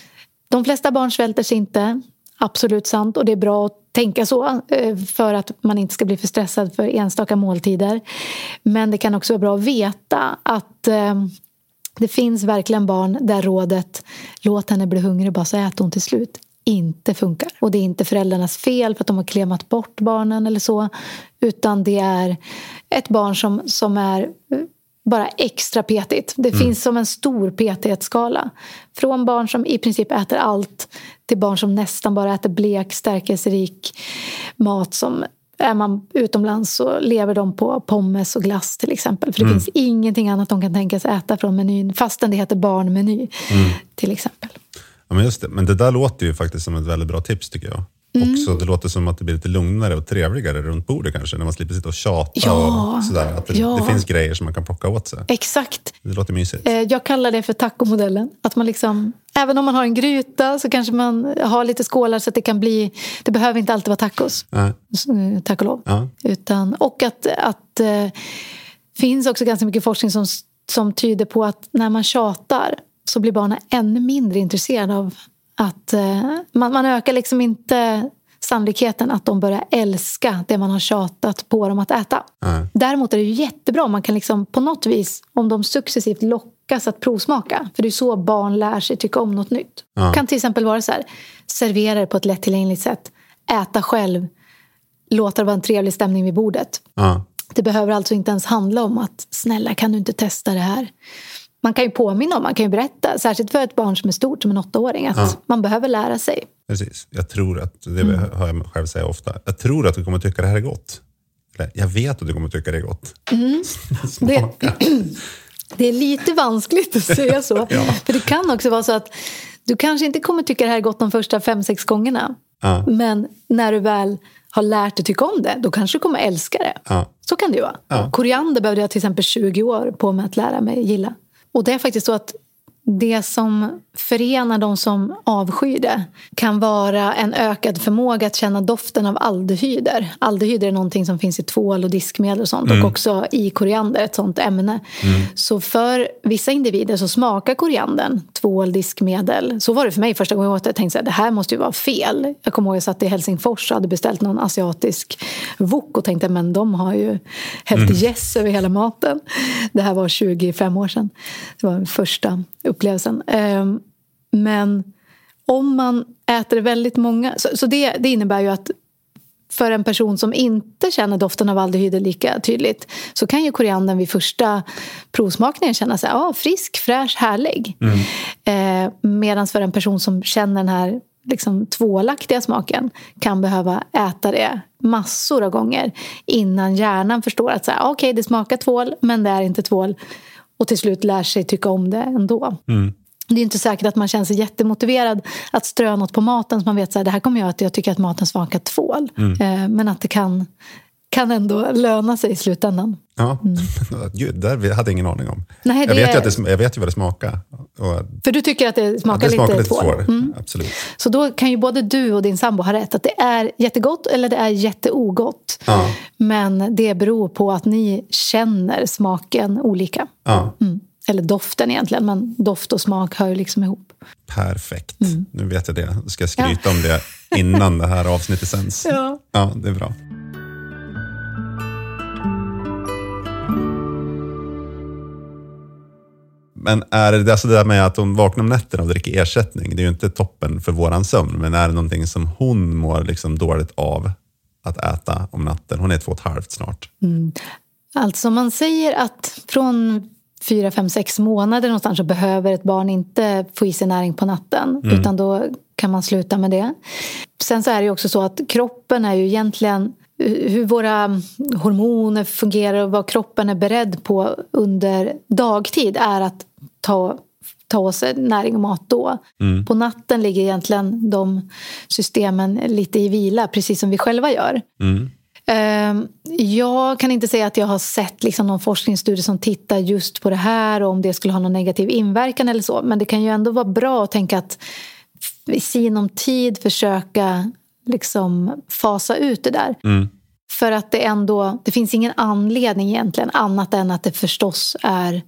de flesta barn svälter sig inte. Absolut sant och det är bra att tänka så eh, för att man inte ska bli för stressad för enstaka måltider. Men det kan också vara bra att veta att eh, det finns verkligen barn där rådet låt henne bli hungrig bara så äter hon till slut inte funkar. Och det är inte föräldrarnas fel för att de har klemat bort barnen eller så. Utan det är ett barn som, som är bara extra petigt. Det mm. finns som en stor petighetsskala. Från barn som i princip äter allt till barn som nästan bara äter blek, stärkelserik mat som är man utomlands så lever de på pommes och glass till exempel. För det mm. finns ingenting annat de kan tänka sig äta från menyn fastän det heter barnmeny mm. till exempel. Ja, men, just det. men det där låter ju faktiskt som ett väldigt bra tips tycker jag. Mm. Också, det låter som att det blir lite lugnare och trevligare runt bordet kanske, när man slipper sitta och tjata. Ja, och sådär. Att det, ja. det, finns grejer som man kan plocka åt sig. Exakt. Det låter mysigt. Eh, jag kallar det för tacomodellen. Att man liksom, även om man har en gryta så kanske man har lite skålar så att det kan bli... Det behöver inte alltid vara tacos, Nej. Eh, tack och lov. Ja. Utan, och att, att det eh, finns också ganska mycket forskning som, som tyder på att när man tjatar så blir barnen ännu mindre intresserade av att eh, man, man ökar liksom inte sannolikheten att de börjar älska det man har tjatat på dem att äta. Mm. Däremot är det ju jättebra om man kan liksom på något vis, om de successivt lockas att provsmaka. För det är så barn lär sig tycka om något nytt. Mm. Det kan till exempel vara så här, servera det på ett lättillgängligt sätt, äta själv, låta det vara en trevlig stämning vid bordet. Mm. Det behöver alltså inte ens handla om att snälla kan du inte testa det här. Man kan ju påminna om, man kan ju berätta, särskilt för ett barn som är stort, som en åttaåring, att Ja. man behöver lära sig. Precis. Jag tror att, det Mm. hör jag själv säga ofta, jag tror att du kommer tycka det här är gott. Eller, jag vet att du kommer tycka det är gott. Mm. Det, det är lite vanskligt att säga så. Ja. För det kan också vara så att du kanske inte kommer tycka det här är gott de första fem, sex gångerna. Ja. Men när du väl har lärt dig tycka om det, då kanske du kommer älska det. Ja. Så kan det ju vara. Koriander behövde jag till exempel 20 år på mig att lära mig gilla. Och det är faktiskt så att det som förenar de som avskyr det kan vara en ökad förmåga att känna doften av aldehyder. Aldehyder är någonting som finns i tvål och diskmedel och sånt och också i koriander, ett sånt ämne. Så för vissa individer så smakar koriandern tvål, diskmedel. Så var det för mig första gången jag åt det. Jag tänkte att det här måste ju vara fel. Jag kommer ihåg att jag satt i Helsingfors och hade beställt någon asiatisk wok och tänkte men de har ju hällt gäss över hela maten. Det här var 25 år sedan. Det var den första upplevelsen. Men om man äter väldigt många... Så, så det, det innebär ju att för en person som inte känner doften av aldehyder lika tydligt så kan ju koriandern vid första provsmakningen känna sig ah, frisk, fräsch, härlig. Eh, Medan för en person som känner den här liksom, tvålaktiga smaken kan behöva äta det massor av gånger innan hjärnan förstår att så här, okej, det smakar tvål, men det är inte tvål. Och till slut lär sig tycka om det ändå. Det är inte säkert att man känner sig jättemotiverad att strö något på maten så man vet att det här kommer göra att jag tycker att maten smakar tvål. Eh, Men att det kan, kan ändå löna sig i slutändan. Ja. Gud, det hade jag ingen aning om. Nej, jag, det vet ju att det, jag vet ju vad det smakar. Och, För du tycker att det ja, smakar, det smakar lite lite tvål? Mm. Absolut. Så då kan ju både du och din sambo ha rätt att det är jättegott eller det är jätteogott. Ja. Men det beror på att ni känner smaken olika. Ja. Mm. Eller doften egentligen, men doft och smak hör ju liksom ihop. Perfekt. Mm. Nu vet jag det. Då ska jag skryta om det innan det här avsnittet sänds. Ja. ja, det är bra. Men är det alltså det där med att hon vaknar om nätterna och dricker ersättning, det är ju inte toppen för våran sömn, men är det någonting som hon mår liksom dåligt av att äta om natten? Hon är två och ett halvt snart. Alltså man säger att från fyra, fem, sex månader någonstans så behöver ett barn inte få i sig näring på natten. Utan då kan man sluta med det. Sen så är det ju också så att kroppen är ju egentligen hur våra hormoner fungerar och vad kroppen är beredd på under dagtid är att ta ta sig näring och mat då. På natten ligger egentligen de systemen lite i vila, precis som vi själva gör. Ehm, Jag kan inte säga att jag har sett liksom någon forskningsstudie som tittar just på det här och om det skulle ha någon negativ inverkan eller så. Men det kan ju ändå vara bra att tänka att i sinom tid försöka liksom fasa ut det där. För att det ändå, det finns ingen anledning egentligen annat än att det förstås är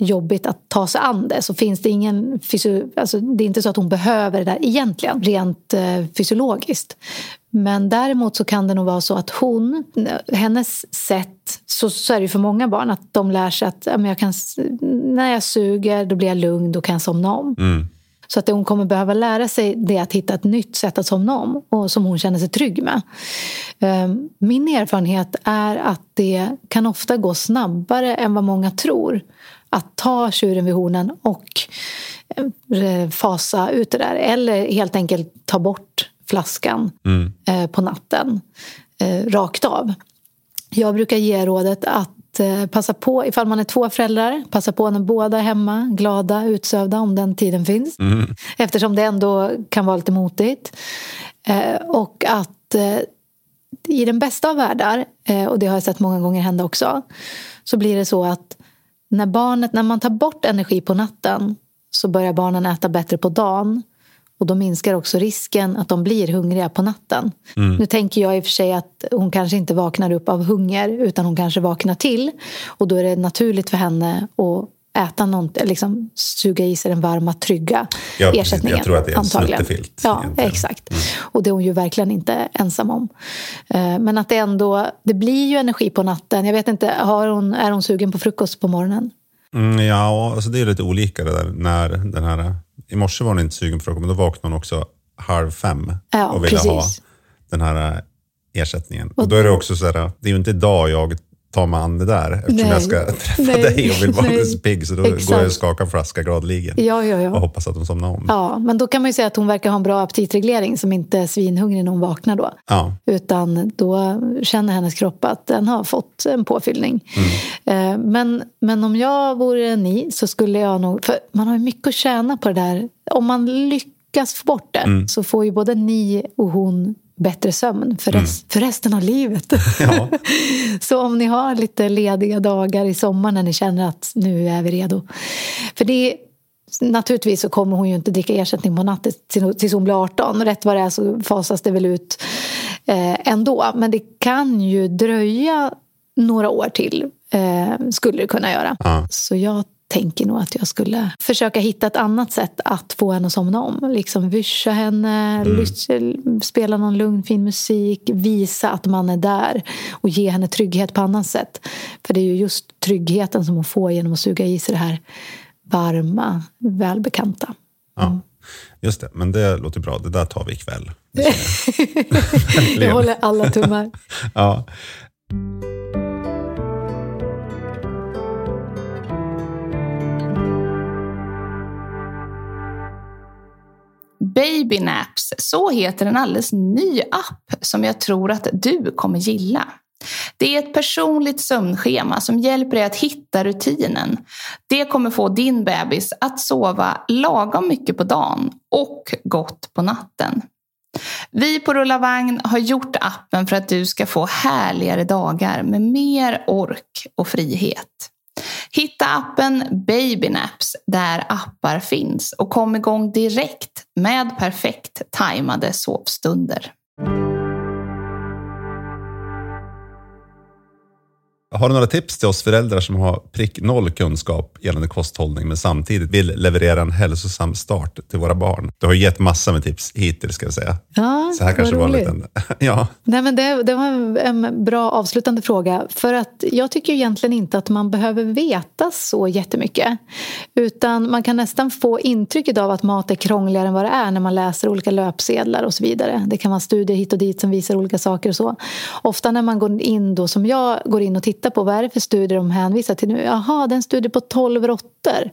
jobbigt att ta sig an det så finns det ingen fysio- alltså det är inte så att hon behöver det där egentligen rent eh, fysiologiskt. Men däremot så kan det nog vara så att hon, hennes sätt, så, så är det ju för många barn att de lär sig att jag kan, när jag suger då blir jag lugn, då kan jag somna om. Så att det hon kommer behöva lära sig det är att hitta ett nytt sätt att somna om och som hon känner sig trygg med. Ehm, Min erfarenhet är att det kan ofta gå snabbare än vad många tror att ta tjuren vid hornen och eh, fasa ut det där. Eller helt enkelt ta bort flaskan eh, på natten eh, rakt av. Jag brukar ge rådet att passa på, ifall man är två föräldrar, passa på när båda är hemma, glada, utsövda om den tiden finns. Eftersom det ändå kan vara lite motigt. Och att i den bästa av världar, och det har jag sett många gånger hända också, så blir det så att när, barnet, när man tar bort energi på natten så börjar barnen äta bättre på dagen. Och då minskar också risken att de blir hungriga på natten. Nu tänker jag i och för sig att hon kanske inte vaknar upp av hunger utan hon kanske vaknar till. Och då är det naturligt för henne att äta något, liksom suga i sig den varma, trygga Ja, ersättningen. Jag tror att det är en snuttefilt Ja, egentligen. exakt. Och det är hon ju verkligen inte ensam om. Eh, Men att det ändå, det blir ju energi på natten. Jag vet inte, har hon, är hon sugen på frukost på morgonen? Mm, ja, alltså det är lite olika det där. När den här, I morse var hon inte sugen på frukost, men då vaknade hon också halv fem Ja, och ville ha precis. den här ersättningen. Och då är det också så här, det är ju inte idag jag tar mig an det där eftersom Nej. jag ska träffa Nej. dig och vill vara Nej. så pigg så då Exakt. går jag och skakar en flaska gladeligen Ja, ja, och ja. hoppas att de somnar om. ja. Men då kan man ju säga att hon verkar ha en bra aptitreglering som inte är svinhungrig när hon vaknar då. Ja. Utan då känner hennes kropp att den har fått en påfyllning. Mm. Eh, Men, men om jag vore ni så skulle jag nog... För man har ju mycket att tjäna på det där. Om man lyckas få bort det Mm. så får ju både ni och hon bättre sömn för, rest, för resten av livet. Mm. Ja. så om ni har lite lediga dagar i sommar när ni känner att nu är vi redo. För det Naturligtvis så kommer hon ju inte dricka ersättning på natten till- tills hon blir 18. Rätt vad det är så fasas det väl ut eh, ändå. Men det kan ju dröja några år till, eh, skulle det kunna göra. Ja. Så jag tänker nog att jag skulle försöka hitta ett annat sätt att få henne att somna om. Liksom vyscha henne, lys- spela någon lugn fin musik, visa att man är där och ge henne trygghet på annat sätt. För det är ju just tryggheten som hon får genom att suga i sig det här varma, välbekanta. Ja. Just det, men det låter bra. Det där tar vi ikväll. Jag håller alla tummar. Ja. Baby Naps, så heter en alldeles ny app som jag tror att du kommer gilla. Det är ett personligt sömnschema som hjälper dig att hitta rutinen. Det kommer få din bebis att sova lagom mycket på dagen och gott på natten. Vi på Rulla Vagn har gjort appen för att du ska få härligare dagar med mer ork och frihet. Hitta appen Babynaps där appar finns och kom igång direkt med perfekt tajmade sovstunder. Har du några tips till oss föräldrar som har prick noll kunskap gällande kosthållning men samtidigt vill leverera en hälsosam start till våra barn? Du har gett massor med tips hittills ska jag säga. Ja, Så här kanske vad var en roligt. liten... Ja, Nej, men det, det var en- en bra avslutande fråga. För att Jag tycker egentligen inte att man behöver veta så jättemycket. Utan Man kan nästan få intrycket av att mat är krångligare än vad det är när man läser olika löpsedlar och så vidare. Det kan vara studier hit och dit som visar olika saker. och så. Ofta när man går in, då, som jag går in och tittar på, vad är det för studier de hänvisar till nu? Jaha, det är en studie på 12 råttor.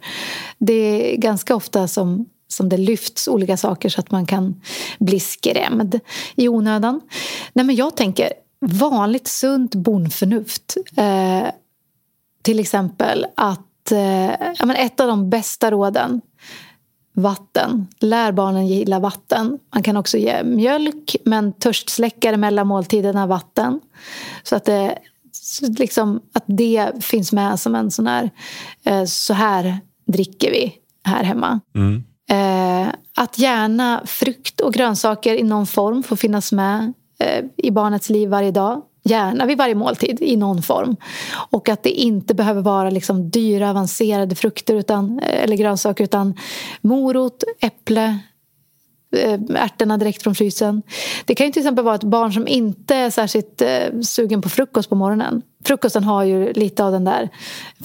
Det är ganska ofta som som det lyfts olika saker så att man kan bli skrämd i onödan. Nej, men jag tänker vanligt sunt bondförnuft. Eh, till exempel att eh, ja, men ett av de bästa råden Vatten. Lär barnen gilla vatten. Man kan också ge mjölk, men törstsläckare mellan måltiderna vatten. Så att det, så liksom, att det finns med som en sån här... Eh, så här dricker vi här hemma. Eh, att gärna frukt och grönsaker i någon form får finnas med eh, i barnets liv varje dag. Gärna vid varje måltid i någon form. Och att det inte behöver vara liksom dyra avancerade frukter utan, eller grönsaker utan morot, äpple, ärtorna direkt från frysen. Det kan ju till exempel vara ett barn som inte är särskilt eh, sugen på frukost på morgonen. Frukosten har ju lite av den där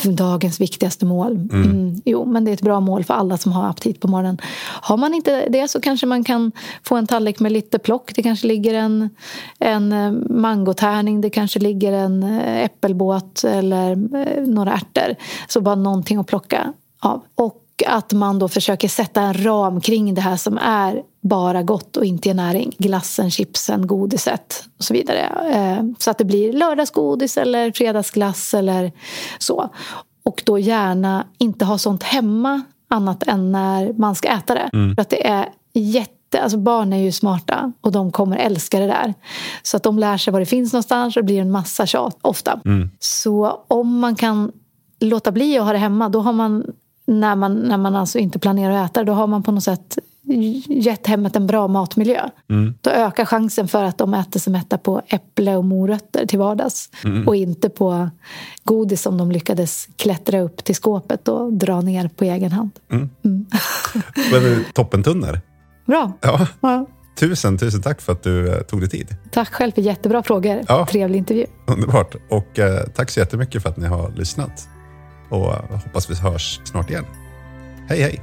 dagens viktigaste mål. Mm. jo, men det är ett bra mål för alla som har aptit på morgonen. Har man inte det så kanske man kan få en tallrik med lite plock. Det kanske ligger en, en eh, mangotärning, det kanske ligger en eh, äppelbåt eller eh, några ärtor. Så bara någonting att plocka av. Och att man då försöker sätta en ram kring det här som är bara gott och inte ger näring. Glassen, chipsen, godiset och så vidare. Eh, Så att det blir lördagsgodis eller fredagsglass eller så. Och då gärna inte ha sånt hemma annat än när man ska äta det. För att det är jätte Alltså barn är ju smarta och de kommer älska det där. Så att de lär sig var det finns någonstans och det blir en massa tjat ofta. Så om man kan låta bli att ha det hemma, då har man när man, när man alltså inte planerar att äta då har man på något sätt gett hemmet en bra matmiljö. Då ökar chansen för att de äter sig mätta på äpple och morötter till vardags och inte på godis som de lyckades klättra upp till skåpet och dra ner på egen hand. det är toppentunner. Bra! Ja. Ja. Tusen, tusen tack för att du eh, tog dig tid. Tack själv för jättebra frågor. Ja. Trevlig intervju. Underbart. Och eh, tack så jättemycket för att ni har lyssnat. och eh, hoppas vi hörs snart igen. Hej, hej!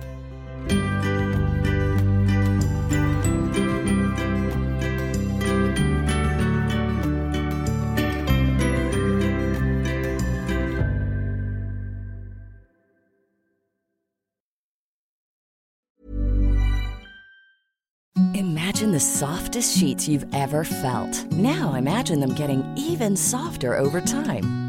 Imagine the softest sheets you've ever felt. Now imagine them getting even softer over time.